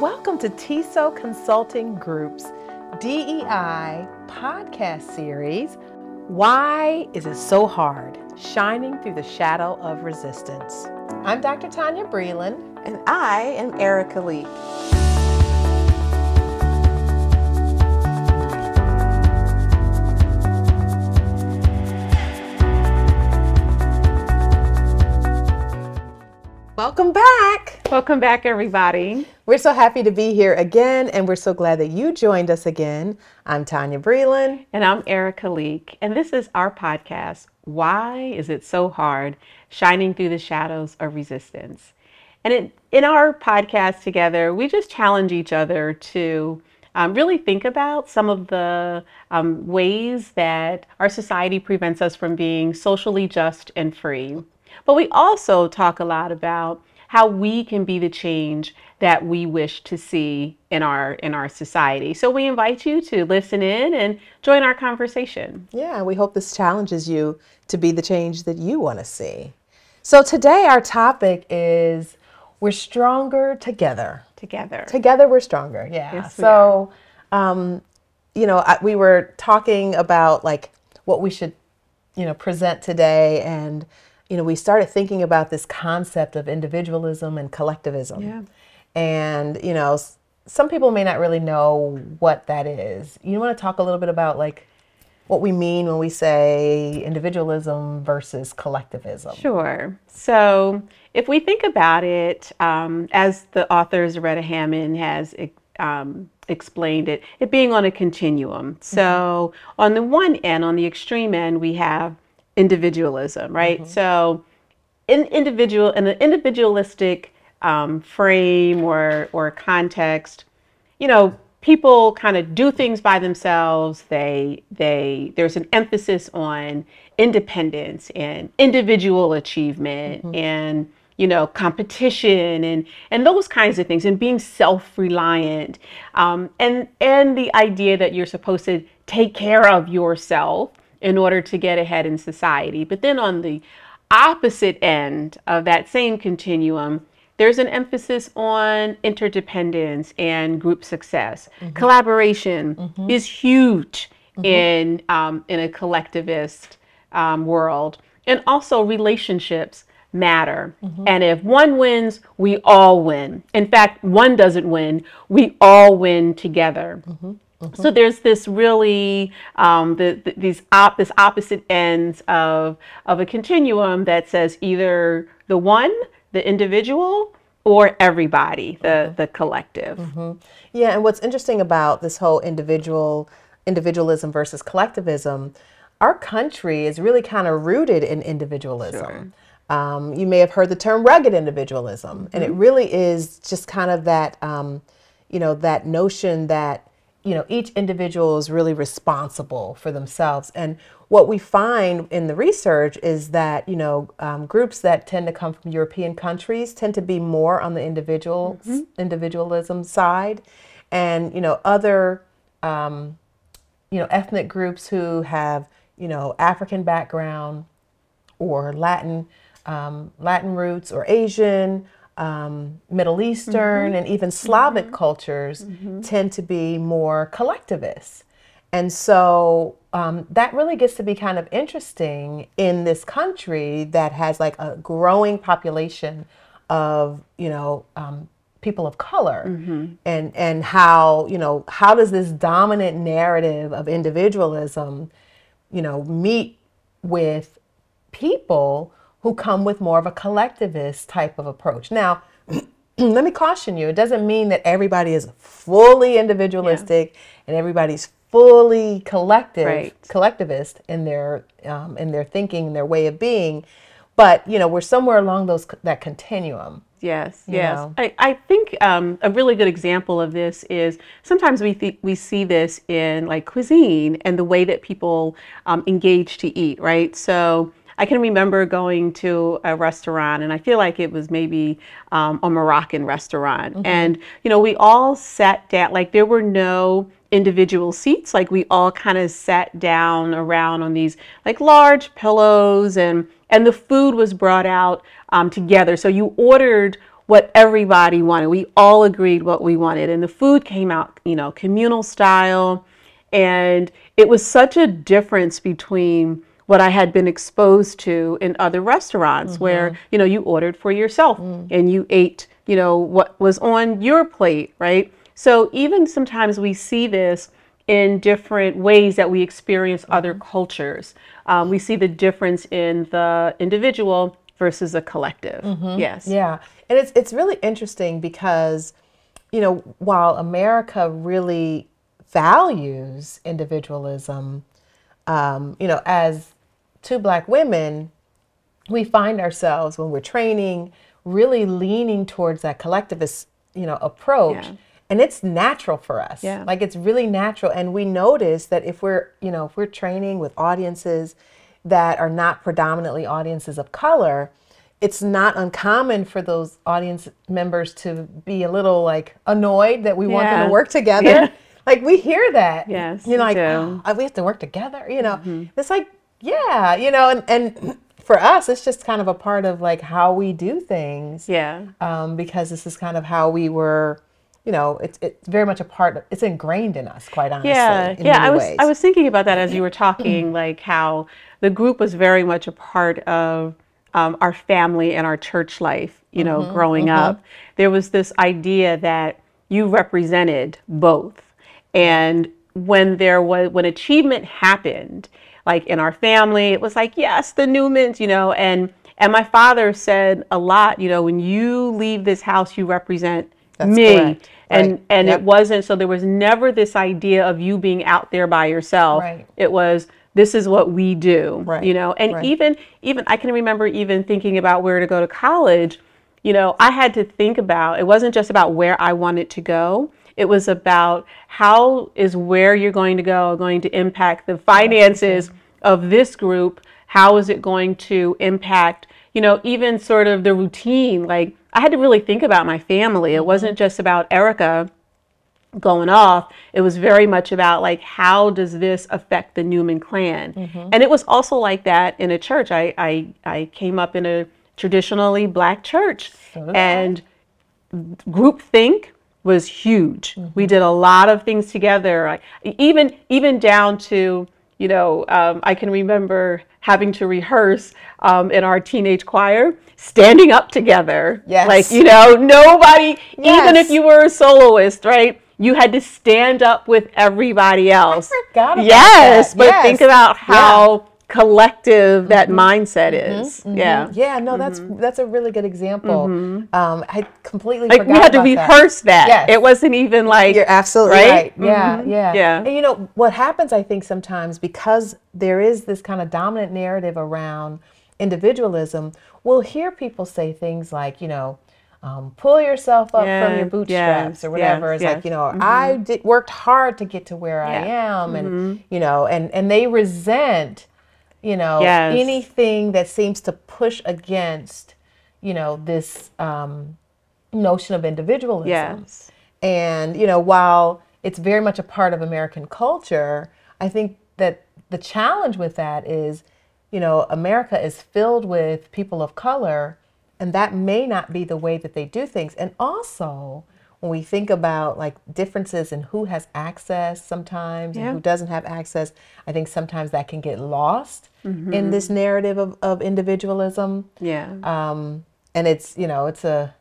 Welcome to TESO Consulting Group's DEI podcast series. Why is it so hard? Shining through the shadow of resistance. I'm Dr. Tonya Breland. And I am Erika Lee. Welcome back. Welcome back, everybody. We're so happy to be here again, and we're so glad that you joined us again. I'm Tonya Breland. And I'm Erika Leek. And this is our podcast, Why Is It So Hard? Shining Through the Shadows of Resistance. And in, in our podcast together, we just challenge each other to um, really think about some of the um, ways that our society prevents us from being socially just and free. But we also talk a lot about how we can be the change that we wish to see in our in our society. So we invite you to listen in and join our conversation. Yeah, we hope this challenges you to be the change that you want to see. So today our topic is we're stronger together. Together. Together we're stronger. Yeah. Yes, we so um you know, I, we were talking about like what we should you know present today and you know, we started thinking about this concept of individualism and collectivism. Yeah. And, you know, some people may not really know what that is. You want to talk a little bit about like what we mean when we say individualism versus collectivism? Sure. So, if we think about it, um, as the author Zaretta Hammond has um, explained it, it being on a continuum. So, mm-hmm. on the one end, on the extreme end, we have individualism, right? Mm-hmm. So, in individual in an individualistic um, frame or or context, you know, people kind of do things by themselves. They they there's an emphasis on independence and individual achievement mm-hmm. and you know competition and and those kinds of things and being self-reliant um, and and the idea that you're supposed to take care of yourself in order to get ahead in society. But then on the opposite end of that same continuum, there's an emphasis on interdependence and group success. Mm-hmm. Collaboration mm-hmm. is huge mm-hmm. in um, in a collectivist um, world, and also relationships matter. Mm-hmm. And if one wins, we all win. In fact, one doesn't win, we all win together. Mm-hmm. Mm-hmm. So there's this really um, the, the, these op- this opposite ends of of a continuum that says either the one, the individual, or everybody, the mm-hmm. the collective. Mm-hmm. Yeah, and what's interesting about this whole individual individualism versus collectivism, our country is really kind of rooted in individualism. Sure. Um, you may have heard the term rugged individualism, and it mm-hmm. really is just kind of that um, you know that notion that you know each individual is really responsible for themselves and what we find in the research is that you know um, groups that tend to come from european countries tend to be more on the individual mm-hmm. individualism side and you know other um, you know ethnic groups who have you know african background or latin um, latin roots or asian um, Middle Eastern, mm-hmm. and even Slavic mm-hmm. cultures mm-hmm. tend to be more collectivist. And so um, that really gets to be kind of interesting in this country that has like a growing population of, you know, um, people of color mm-hmm. and and how you know how does this dominant narrative of individualism you know meet with people who come with more of a collectivist type of approach. Now, let me caution you, it doesn't mean that everybody is fully individualistic yeah. and everybody's fully collective right. collectivist in their um, in their thinking and their way of being but you know we're somewhere along those that continuum yes yes I, I think um, a really good example of this is sometimes we th- we see this in like cuisine and the way that people um, engage to eat right so I can remember going to a restaurant, and I feel like it was maybe um, a Moroccan restaurant. Mm-hmm. And, you know, we all sat down, like, there were no individual seats. Like, we all kind of sat down around on these, like, large pillows, and, and the food was brought out um, together. So you ordered what everybody wanted. We all agreed what we wanted, and the food came out, you know, communal style, and it was such a difference between what I had been exposed to in other restaurants mm-hmm. where, you know, you ordered for yourself mm. and you ate, you know, what was on your plate, right? So even sometimes we see this in different ways that we experience mm-hmm. other cultures. Um, we see the difference in the individual versus a collective. Mm-hmm. Yes. Yeah. And it's it's really interesting because you know, while America really values individualism, um, you know, as two black women, we find ourselves when we're training really leaning towards that collectivist, you know, approach. Yeah. And it's natural for us. Yeah. Like it's really natural. And we notice that if we're, you know, if we're training with audiences that are not predominantly audiences of color, it's not uncommon for those audience members to be a little like annoyed that we yeah. want them to work together. Yeah. Like we hear that. Yes. You know, like oh, we have to work together. You know, mm-hmm. it's like yeah, you know, and, and for us, it's just kind of a part of like how we do things. Yeah. Um, because this is kind of how we were, you know, it's it's very much a part. Of, it's ingrained in us, quite honestly. Yeah, yeah. I was ways. I was thinking about that as you were talking, like how the group was very much a part of um, our family and our church life. You know, mm-hmm, growing mm-hmm. up, there was this idea that you represented both, and when there was when achievement happened like in our family. It was like, yes, the Newmans, you know, and and my father said a lot, you know, when you leave this house, you represent That's me. Correct. And right. and yep. it wasn't so there was never this idea of you being out there by yourself. Right. It was this is what we do. Right. You know, and even even I can remember even thinking about where to go to college. You know, I had to think about it wasn't just about where I wanted to go it was about how is where you're going to go going to impact the finances of this group? How is it going to impact, you know, even sort of the routine? Like I had to really think about my family. It wasn't just about Erika going off it was very much about like how does this affect the newman clan mm-hmm. and it was also like that in a church i i, I came up in a traditionally black church and group think was huge. Mm-hmm. We did a lot of things together, even even down to you know um, I can remember having to rehearse um, in our teenage choir, standing up together. Yes. Like you know nobody, yes. even if you were a soloist, right? You had to stand up with everybody else. I forgot about yes, that. but yes. think about how. Yeah collective that mm-hmm. mindset mm-hmm. is. Mm-hmm. Yeah. Yeah. No, that's mm-hmm. that's a really good example. Mm-hmm. Um, I completely like we had to rehearse that. that. Yes. It wasn't even like you're absolutely right. right. Yeah. Mm-hmm. Yeah. Yeah. And you know what happens? I think sometimes because there is this kind of dominant narrative around individualism, we'll hear people say things like, you know. Um, pull yourself up from your bootstraps or whatever. It's like you know, I did worked hard to get to where. I am, and you know, and and they resent you know yes. anything that seems to push against you know this um, notion of individualism yes. and you know while it's very much a part of american culture i think that the challenge with that is you know america is filled with people of color and that may not be the way that they do things and also when we think about like differences in who has access sometimes yeah. and who doesn't have access, I think sometimes that can get lost mm-hmm. in this narrative of, of individualism. Yeah. Um, and it's, you know, it's a,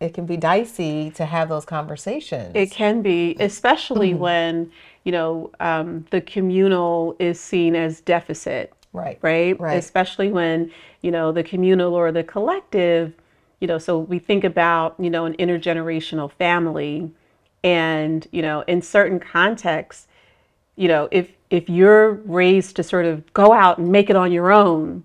it can be dicey to have those conversations. It can be, especially mm-hmm. when, you know, um, the communal is seen as deficit. Right. Right. Right. Especially when, you know, the communal or the collective you know, so we think about, you know, an intergenerational family and, you know, in certain contexts, you know, if if you're raised to sort of go out and make it on your own,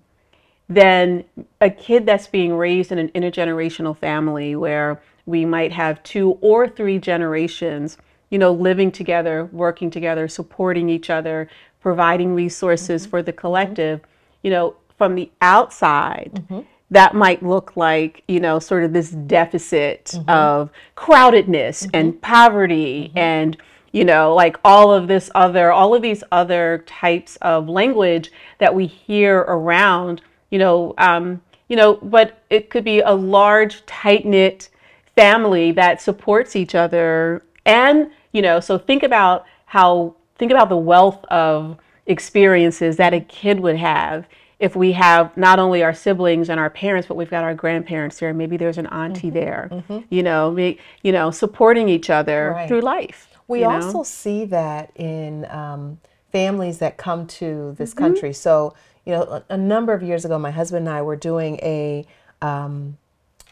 then a kid that's being raised in an intergenerational family where we might have two or three generations, you know, living together, working together, supporting each other, providing resources mm-hmm. for the collective, you know, from the outside. Mm-hmm that might look like, you know, sort of this deficit mm-hmm. of crowdedness mm-hmm. and poverty mm-hmm. and, you know, like all of this other, all of these other types of language that we hear around, you know, um, you know, but it could be a large, tight knit family that supports each other and you know so think about how think about the wealth of experiences that a kid would have if we have not only our siblings and our parents, but we've got our grandparents there. Maybe there's an auntie mm-hmm. there. Mm-hmm. You know, me, you know, supporting each other right. through life. We also know? see that in um, families that come to this mm-hmm. country. So, you know, a, a, number of years ago, my husband and I were doing a um,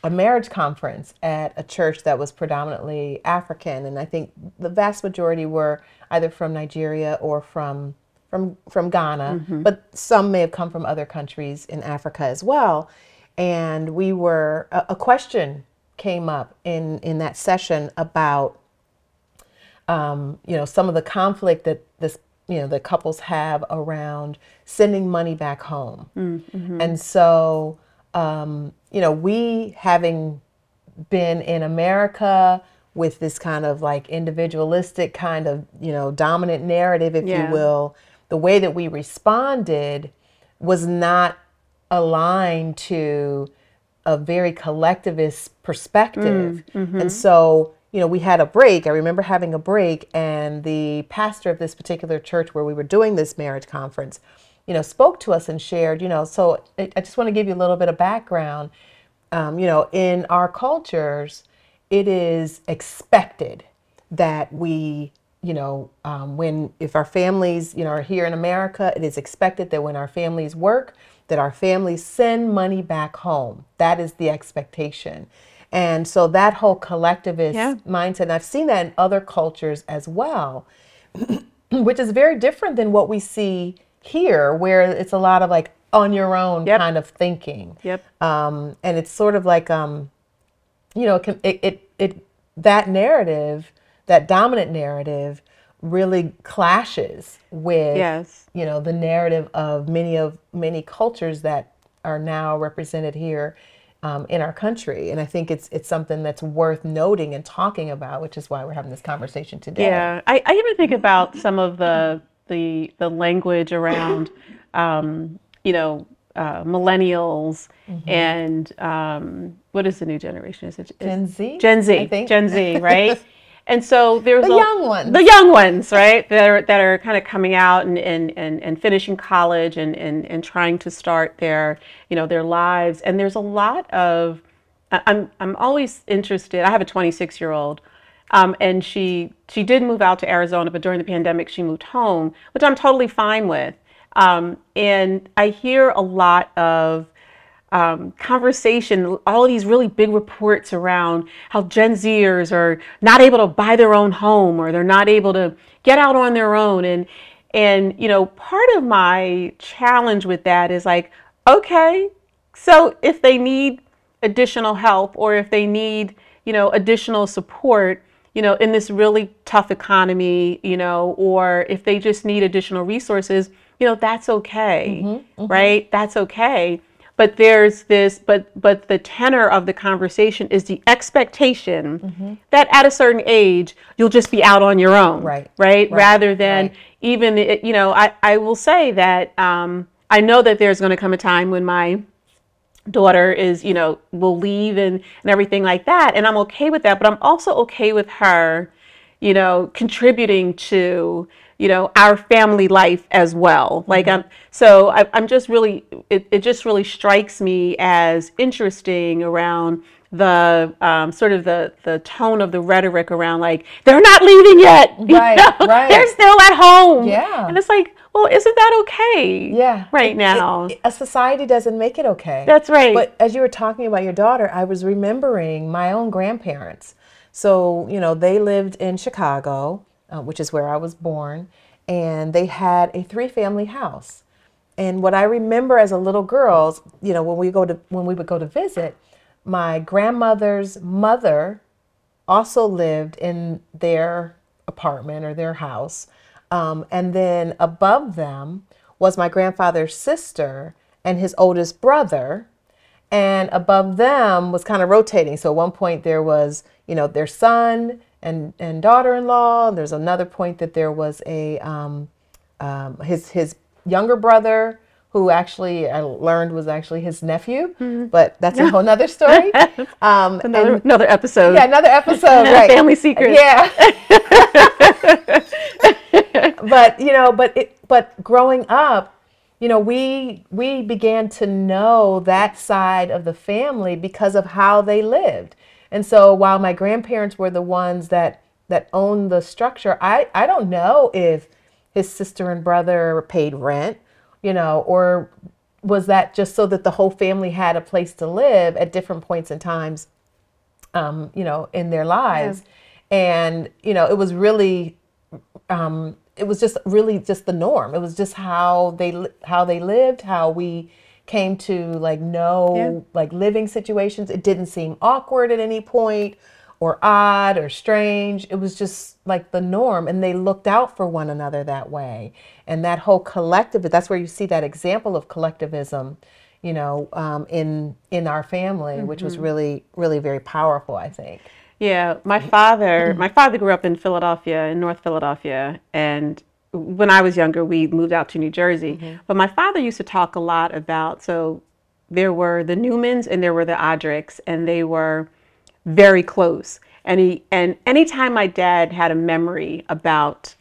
a marriage conference at a church that was predominantly African, and I think the vast majority were either from Nigeria or from from from Ghana, mm-hmm. but some may have come from other countries in Africa as well. And we were a, a question came up in in that session about um, you know some of the conflict that this you know the couples have around sending money back home, mm-hmm. and so um, you know we having been in America with this kind of like individualistic kind of you know dominant narrative, if yeah. you will the way that we responded was not aligned to a very collectivist perspective. Mm, mm-hmm. And so, you know, we had a break. I remember having a break, and the pastor of this particular church where we were doing this marriage conference, you know, spoke to us and shared, you know, so I just want to give you a little bit of background. Um, you know, in our cultures, it is expected that we you know, um, when if our families, you know, are here in America, it is expected that when our families work, that our families send money back home. That is the expectation. And so that whole collectivist yeah. mindset, and I've seen that in other cultures as well, which is very different than what we see here, where it's a lot of like on your own yep. kind of thinking. Yep. Um, and it's sort of like, um, you know, it, it, it that narrative that dominant narrative really clashes with yes. you know the narrative of many of many cultures that are now represented here um, in our country and i think it's it's something that's worth noting and talking about which is why we're having this conversation today yeah i, I even think about some of the the the language around um, you know uh, millennials mm-hmm. and um, what is the new generation? Is it Gen Z? Gen Z. Gen Z, right? And so there's the a, young ones, the young ones, right? That are that are kind of coming out and and, and, and finishing college and, and and trying to start their you know their lives. And there's a lot of I'm I'm always interested. I have a 26 year old, um, and she she did move out to Arizona, but during the pandemic she moved home, which I'm totally fine with. Um, and I hear a lot of um, conversation, all of these really big reports around how Gen Zers are not able to buy their own home or they're not able to get out on their own. And, and, you know, part of my challenge with that is like, okay, so if they need additional help or if they need, you know, additional support, you know, in this really tough economy, you know, or if they just need additional resources, you know, that's okay, mm-hmm, mm-hmm. right? That's okay but there's this but but the tenor of the conversation is the expectation mm-hmm. that at a certain age you'll just be out on your own right right, right. rather than right. even you know i i will say that um, i know that there's going to come a time when my daughter is you know will leave and and everything like that and i'm okay with that but i'm also okay with her you know contributing to you know our family life as well. Like i'm so I, am just really it, it just really strikes me as interesting around the um, sort of the the tone of the rhetoric around like they're not leaving yet right know? right. They're still at home. Yeah. And it's like well isn't that okay yeah. right it, now? it, a society doesn't make it okay. That's right. But as you were talking about your daughter i was remembering my own grandparents. So you know they lived in chicago uh, which is where I was born, and they had a three family house. And what I remember as a little girl, you know, when we go to when we would go to visit, my grandmother's mother also lived in their apartment or their house. Um, and then above them was my grandfather's sister and his oldest brother. And above them was kind of rotating. So at one point there was, you know, their son and, and daughter-in-law. There's another point that there was a um, um, his his younger brother who actually I learned was actually his nephew, mm-hmm. but that's a whole nother story. Um, another, and, another episode. Yeah, another episode. Right. Family secret. Yeah. but you know, but it, but growing up, you know, we we began to know that side of the family because of how they lived. And so while my grandparents were the ones that that owned the structure, I I don't know if his sister and brother paid rent, you know, or was that just so that the whole family had a place to live at different points in times, um, you know, in their lives, yeah. and you know, it was really, um, it was just really just the norm. It was just how they how they lived, how we came to like know yeah. like living situations. It didn't seem awkward at any point or odd or strange. It was just like the norm, and they looked out for one another that way. And that whole collective, that's where you see that example of collectivism, you know, um, in in our family, mm-hmm. which was mm-hmm. really, really very powerful, I think. Yeah, my father, my father grew up in Philadelphia, in North Philadelphia, and when I was younger, we moved out to New Jersey. Mm-hmm. But my father used to talk a lot about so there were the Newmans and there were the Odricks, and they were very close. And he and anytime my dad had a memory about,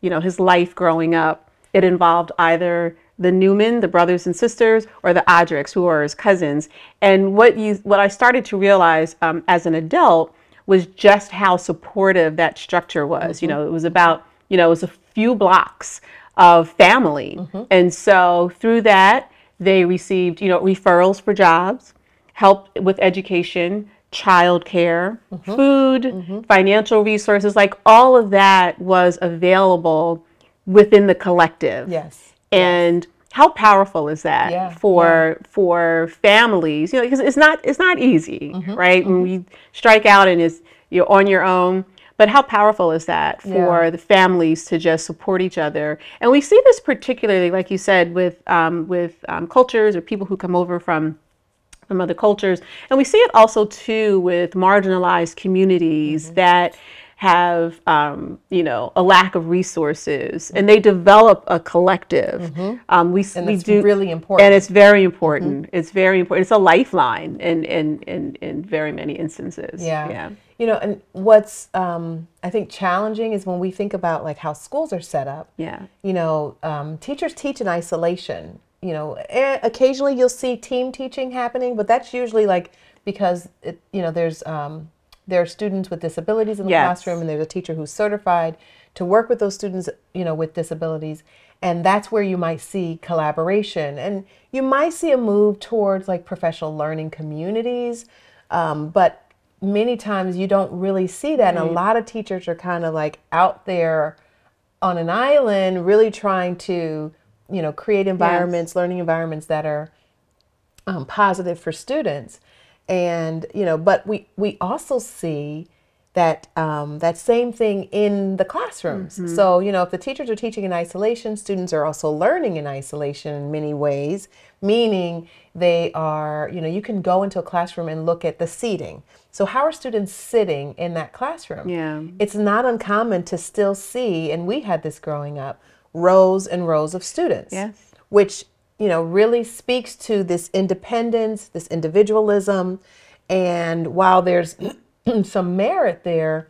you know, his life growing up, it involved either the Newman, the brothers and sisters, or the Odricks, who are his cousins. And what you what I started to realize um, as an adult was just how supportive that structure was. Mm-hmm. You know, it was about you know it was a few blocks of family, mm-hmm. and so through that they received you know referrals for jobs, help with education, childcare, mm-hmm. food, mm-hmm. financial resources, like all of that was available within the collective. Yes. And yes. how powerful is that yeah. for yeah. for families? You know, because it's not it's not easy, mm-hmm. right? When mm-hmm. you strike out and it's you're on your own. But how powerful is that for yeah. the families to just support each other? And we see this particularly, like you said, with um, with um, cultures or people who come over from from other cultures. And we see it also too with marginalized communities mm-hmm. that have um, you know a lack of resources and they develop a collective mm-hmm. um, we, and we do really important and it's very important mm-hmm. it's very important it's a lifeline in in in, in very many instances yeah yeah you know and what's um, i think challenging is when we think about like how schools are set up yeah you know um, teachers teach in isolation you know, eh, occasionally you'll see team teaching happening, but that's usually like because it, you know there's um, there are students with disabilities in the yes. classroom, and there's a teacher who's certified to work with those students, you know, with disabilities, and that's where you might see collaboration, and you might see a move towards like professional learning communities, um, but many times you don't really see that, right. and a lot of teachers are kind of like out there on an island, really trying to you know, create environments, yes. learning environments that are um, positive for students. And, you know, but we, we also see that um, that same thing in the classrooms. Mm-hmm. So, you know, if the teachers are teaching in isolation, students are also learning in isolation in many ways, meaning they are, you know, you can go into a classroom and look at the seating. So, how are students sitting in that classroom? Yeah. It's not uncommon to still see, and we had this growing up, rows and rows of students. Yes. Which, you know, really speaks to this independence, this individualism. And while there's some merit there,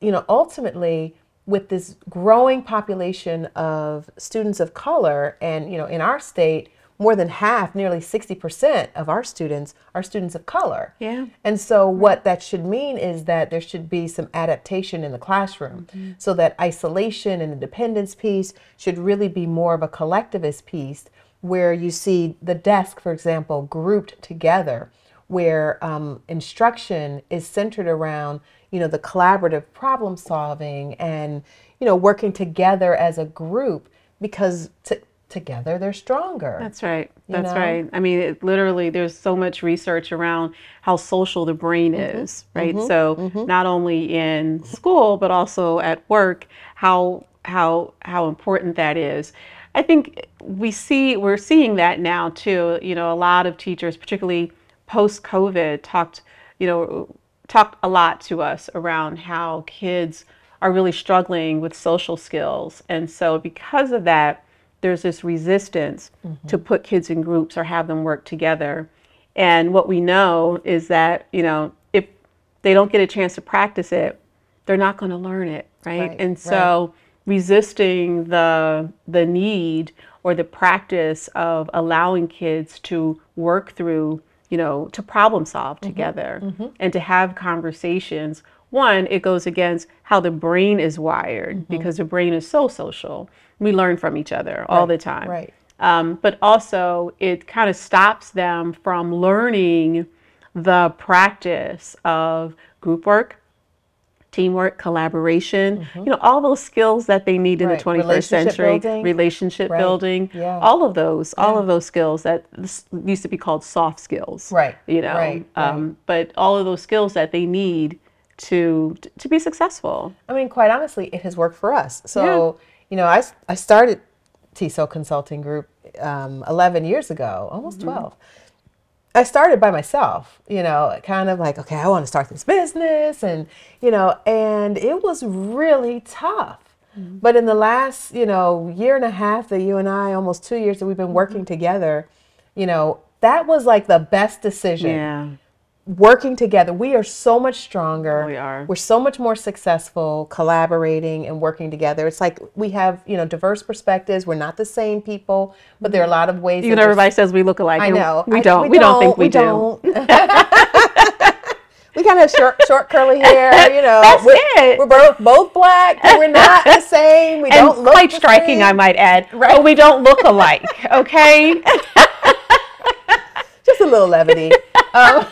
you know, ultimately, with this growing population of students of color, and, you know, in our state, more than half, nearly 60% of our students are students of color. Yeah. And so what that should mean is that there should be some adaptation in the classroom mm-hmm. so that isolation and independence piece should really be more of a collectivist piece where you see the desk, for example, grouped together where um, instruction is centered around you know the collaborative problem solving and you know working together as a group because to, together they're stronger. That's right. That's know? right. I mean, it, literally, there's so much research around how social the brain mm-hmm. is, right? Mm-hmm. So mm-hmm. not only in school but also at work, how how how important that is. I think we see we're seeing that now too. You know, a lot of teachers, particularly post COVID, talked you know talked a lot to us around how kids are really struggling with social skills, and so because of that there's this resistance to mm-hmm. put kids in groups or have them work together. And what we know is that, you know, if they don't get a chance to practice it, they're not going to learn it, right? Right, and so resisting the the need or the practice of allowing kids to work through, you know, to problem solve mm-hmm. together mm-hmm. and to have conversations. One, it goes against how the brain is wired because the brain is so social. We learn from each other all the time. Right. Um, but also, it kind of stops them from learning the practice of group work, teamwork, collaboration, you know, all those skills that they need in Right. the 21st Relationship century, building. relationship Right. building, Yeah. all of those, all Yeah. of those skills that used to be called soft skills. Right. You know, Right. Um, but all of those skills that they need to to be successful. I mean, quite honestly, it has worked for us. So, you know, I, I started TESO Consulting Group um, 11 years ago, almost mm-hmm. 12. I started by myself, you know, kind of like, okay, I want to start this business. And, you know, and it was really tough. Mm-hmm. But in the last, you know, year and a half that you and I, almost two years that we've been working mm-hmm. together, you know, that was like the best decision Yeah. Working together. We are so much stronger. We are. We're so much more successful collaborating and working together. It's like we have, you know, diverse perspectives. We're not the same people, but there are a lot of ways. Even everybody says we look alike. I know. We I- don't. We, don't, think we, do. don't. we kind of have short, short curly hair. You know, That's we're, it. we're both both black, but we're not the same. We and don't look quite striking, same. I might add. But we don't look alike. Okay. just a little levity. um,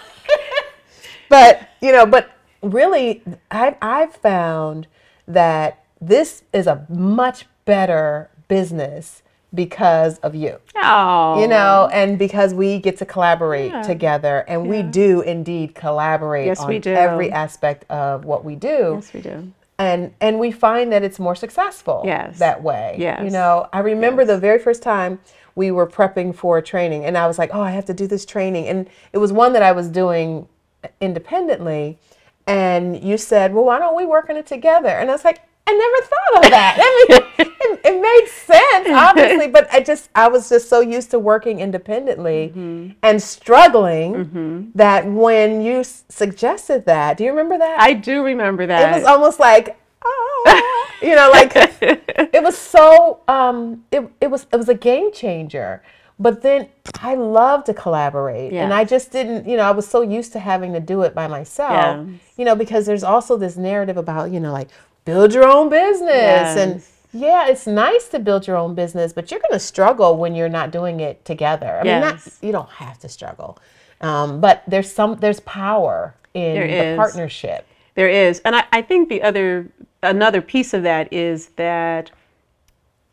but you know, but really, I've I've found that this is a much better business because of you. Oh. You know, and because we get to collaborate together, and we do indeed collaborate Yes, on we do. every aspect of what we do Yes, we do. and and we find that it's more successful Yes. that way Yes. you know i remember the very first time we were prepping for a training and i was like oh i have to do this training and it was one that i was doing independently and you said well why don't we work on it together? And i was like i never thought of that. I mean it, it made sense obviously but i just i was just so used to working independently Mm-hmm. and struggling that when you s- suggested that do you remember that? I do remember that. it was almost like oh you know like it was so um it, it was it was a game changer but then i love to collaborate and i just didn't you know i was so used to having to do it by myself Yes. you know because there's also this narrative about you know like build your own business and yeah it's nice to build your own business but you're going to struggle when you're not doing it together i mean not you don't have to struggle um, but there's some there's power in There the is. partnership There is. And I, I think the other, another piece of that is that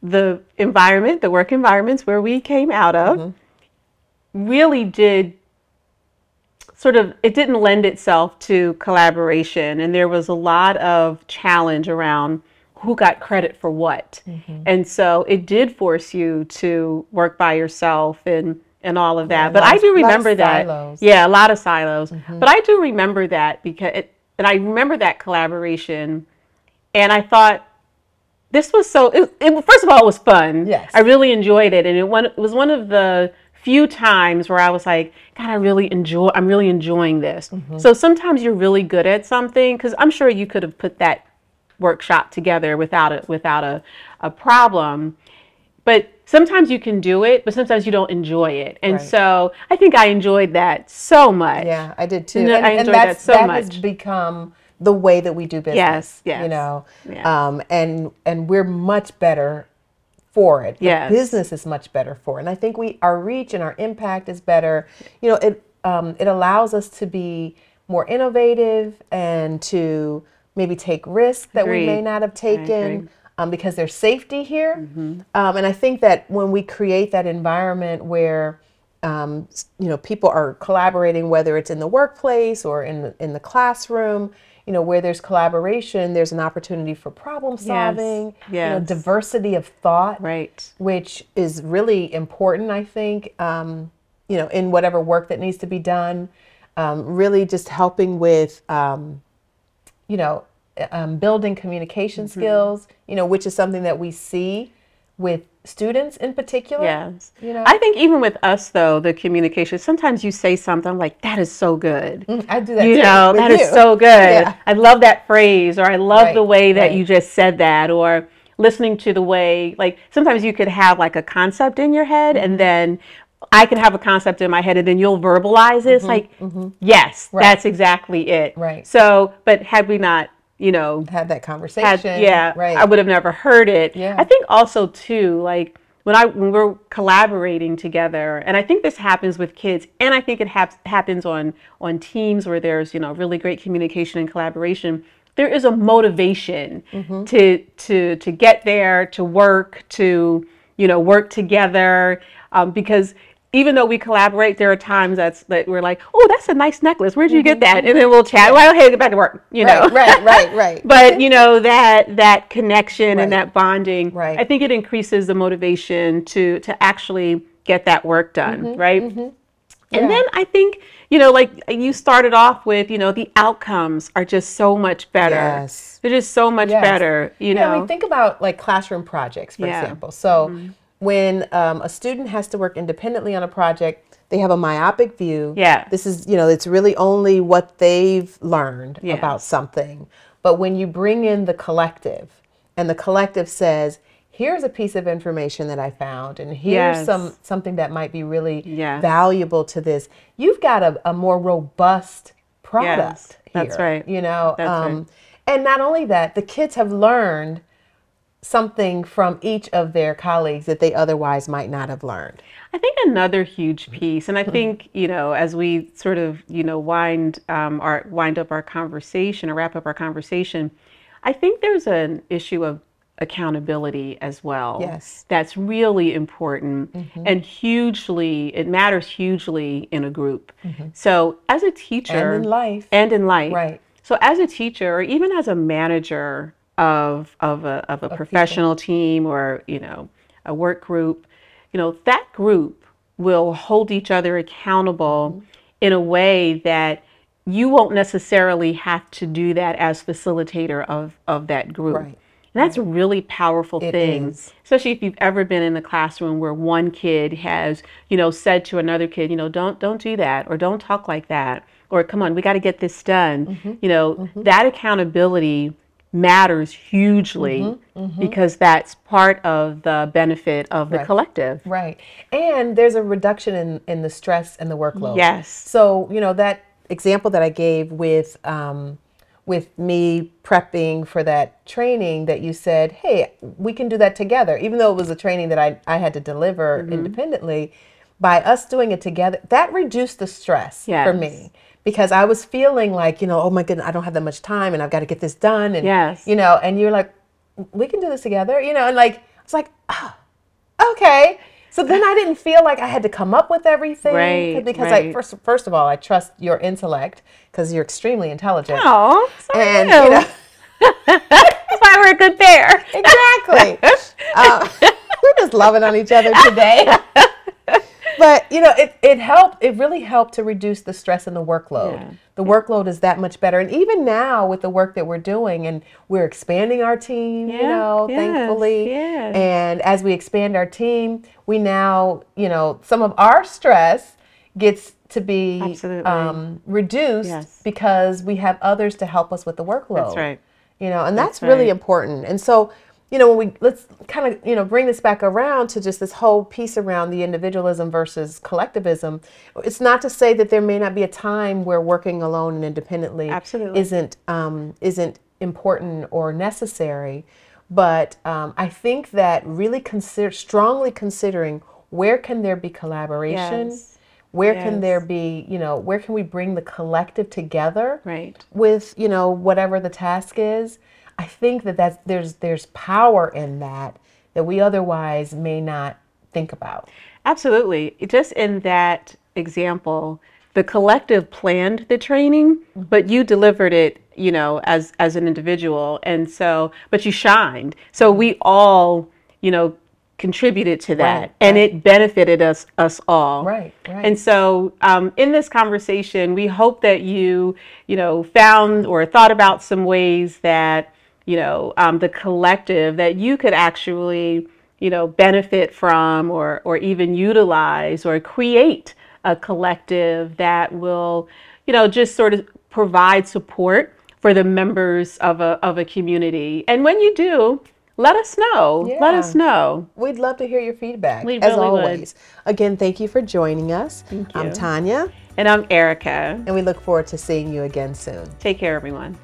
the environment, the work environments where we came out of, really did sort of, it didn't lend itself to collaboration. And there was a lot of challenge around who got credit for what. And so it did force you to work by yourself and, and all of that. Yeah, but I do remember that. silos. Yeah, a lot of silos. But I do remember that because, it, and I remember that collaboration. And I thought, this was so. It, it, first of all, it was fun. Yes. I really enjoyed it, and it, one, it was one of the few times where I was like, God, I really enjoy. I'm really enjoying this. Mm-hmm. So sometimes you're really good at something because I'm sure you could have put that workshop together without a without a, a problem. But sometimes you can do it, but sometimes you don't enjoy it. And Right. so I think I enjoyed that so much. Yeah, I did too. No, I enjoyed that so that has become the way that we do business. Yes, yes. You know, Yeah. um, and and we're much better for it. The business is much better for it, and I think we our reach and our impact is better. You know, it um, it allows us to be more innovative and to maybe take risks that we may not have. Mm-hmm. taken. Um, because there's safety here, um, and I think that when we create that environment where um, you know people are collaborating whether it's in the workplace or in the, in the classroom you know where there's collaboration there's an opportunity for problem solving you know diversity of thought Right. which is really important i think um, you know in whatever work that needs to be done um, really just helping with um, you know um, building communication skills you know which is something that we see with students in particular. Yes. You know? I think even with us though, the communication, sometimes you say something I'm like, that is so good. Mm, I do that You too, know, that is you. so good. Yeah. I love that phrase or I love Right, the way that right. you just said that or listening to the way like sometimes you could have like a concept in your head Mm-hmm. and then I can have a concept in my head and then you'll verbalize it. It's like, yes, Mm-hmm, Right. that's exactly it. Right. So, but had we not, you know, Had that conversation. had yeah Right. i would have never heard it Yeah. i think also too like when i when we're collaborating together and i think this happens with kids and i think it hap- happens on on teams where there's you know really great communication and collaboration there is a motivation Mm-hmm. to to to get there to work to you know work together um, because even though we collaborate, there are times that's that we're like, "Oh, that's a nice necklace. Where'd you get that?" And then we'll chat. Well, hey, get back to work. You know, Mm-hmm. Right, right, right, but you know that that connection Right. and that bonding Right. i think it increases the motivation to to actually get that work done right Yeah. and then i think you know like you started off with you know the outcomes are just so much better Yes. they're just so much Yes. better you Yeah, I know mean, think about like classroom projects, for Yeah. Mm-hmm. example. So when um, a student has to work independently on a project, they have a myopic view. Yeah. This is, you know, it's really only what they've learned Yes. about something. But when you bring in the collective and the collective says, here's a piece of information that I found and here's Yes. some something that might be really Yes. valuable to this, you've got a, a more robust product here. that's right. You know, That's right. um, and not only that, the kids have learned something from each of their colleagues that they otherwise might not have learned. I think another huge piece, and I Mm-hmm. think you know, as we sort of you know wind um, our wind up our conversation or wrap up our conversation, I think there's an issue of accountability as well. Yes. that's really important Mm-hmm. and hugely. It matters hugely in a group. So as a teacher Mm-hmm. And in life. and in life, Right. So as a teacher, or even as a manager of of a of a professional team or you know a work group, you know that group will hold each other accountable in a way that you won't necessarily have to do that as facilitator of of that group. Right. And that's a really powerful It thing, is. especially if you've ever been in the classroom where one kid has, you know, said to another kid, you know, don't don't do that or don't talk like that or come on, we got to get this done. Mm-hmm. You know, that accountability matters hugely Mm-hmm. because that's part of the benefit of the Right. collective. Right. And there's a reduction in, in the stress and the workload. Yes. So, you know, that example that I gave with um, with me prepping for that training that you said, hey, we can do that together, even though it was a training that I, I had to deliver Mm-hmm. independently, by us doing it together, that reduced the stress for me. Because I was feeling like, you know, oh my goodness, I don't have that much time and I've got to get this done. And, Yes. you know, and you're like, we can do this together, you know, and like, it's like, ah, okay. So then I didn't feel like I had to come up with everything Right, because I first first of all I trust your intellect because you're extremely intelligent. Oh, so and you. you know that's why we're a good pair. exactly. uh, we're just loving on each other today. But you know, it, it helped. It really helped to reduce the stress and the workload. Yeah. The workload is that much better, and even now with the work that we're doing, and we're expanding our team. you know, yes, thankfully. yes. And as we expand our team, we now, you know, some of our stress gets to be Absolutely. um, reduced Yes. because we have others to help us with the workload That's right. you know and that's, That's really right. important and so you know when we let's kind of you know bring this back around to just this whole piece around the individualism versus collectivism it's not to say that there may not be a time where working alone and independently Absolutely. isn't um, isn't important or necessary but um, i think that really consider strongly considering where can there be collaboration Yes. where can there be you know where can we bring the collective together Right. with you know whatever the task is i think that that's there's there's power in that that we otherwise may not think about Absolutely. Just in that example, the collective planned the training, Mm-hmm. but you delivered it, you know, as as an individual. And so, but you shined. So we all, you know, contributed to that Right, and right. it benefited us us all. Right, right. And so um, in this conversation, we hope that you, you know, found or thought about some ways that, you know, um, the collective that you could actually, you know, benefit from or, or even utilize or create a collective that will, you know, just sort of provide support for the members of a, of a community. And when you do, let us know. Yeah. Let us know. We'd love to hear your feedback. We as really always. Would. Again, thank you for joining us. Thank you. I'm Tonya. And I'm Erika. And we look forward to seeing you again soon. Take care, everyone.